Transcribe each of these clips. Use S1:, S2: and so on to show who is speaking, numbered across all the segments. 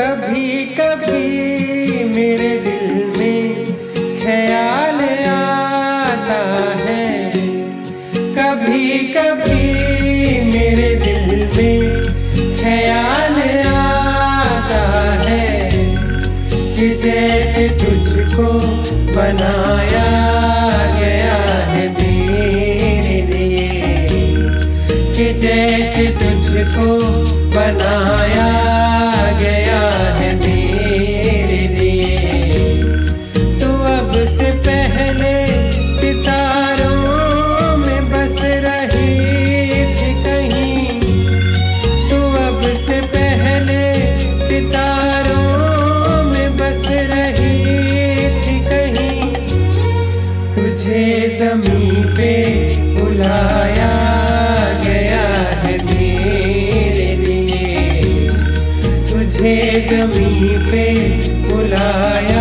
S1: कभी कभी मेरे दिल में ख्याल आता है। कभी कभी मेरे दिल में ख्याल आता है कि जैसे तुझको बनाया गया है मेरे लिए। कि जैसे तुझको बनाया पहले सितारों में बस रही थी कहीं। तो अब से पहले सितारों में बस रही थी कहीं। तुझे ज़मीन पे बुलाया गया तुझे ज़मीन पे बुलाया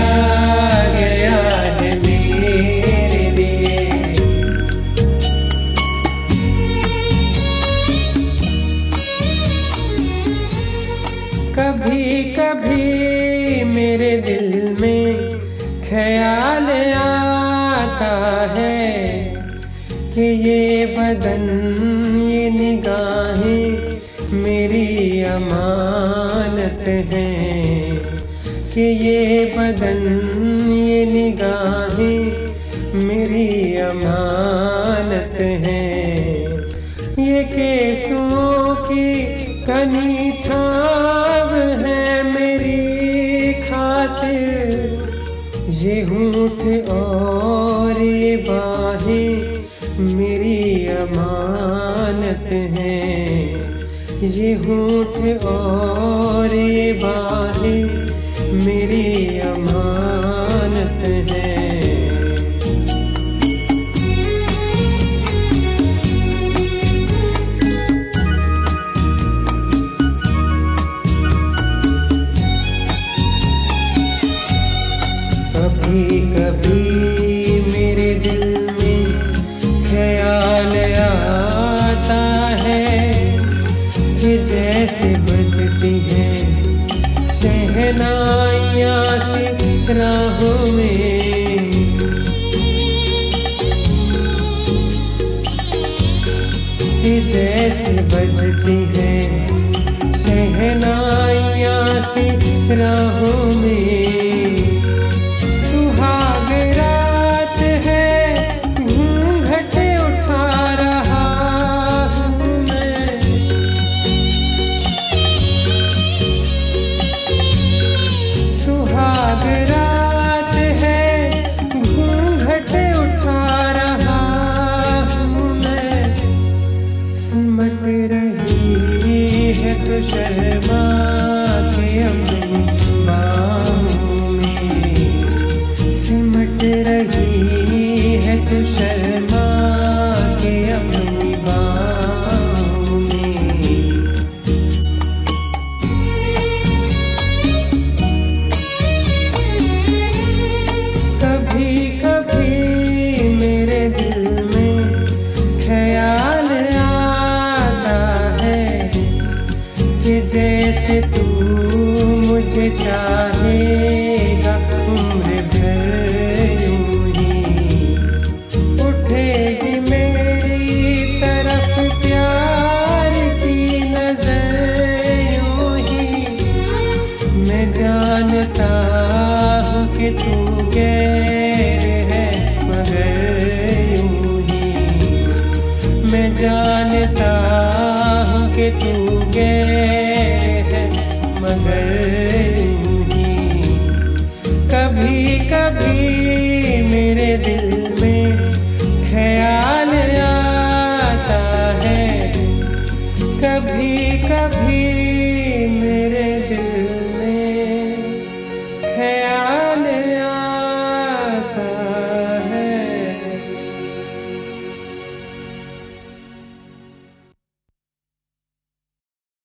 S1: कभी मेरे दिल में ख्याल आता है कि ये बदन, ये निगाहें मेरी अमानत हैं। कि ये बदन, ये निगाहें मेरी अमानत हैं। ये केसों की कनी छाव है ये और ये बाहें मेरी अमानत हैं। ये होठ और ये बाहें मेरी अमानत हैं। जैसे बजती हैं। शहनाइया से राहों में। कि जैसे बजती हैं। शहनाइया से राहों में। शर्मा के अपनी में सिमट रही है तो शर्मा से तू मुझे चाहेगा, उम्र भर मेरी तरफ़ प्यार ही। मैं जानता तू है। मैं जानता हूँ कि तू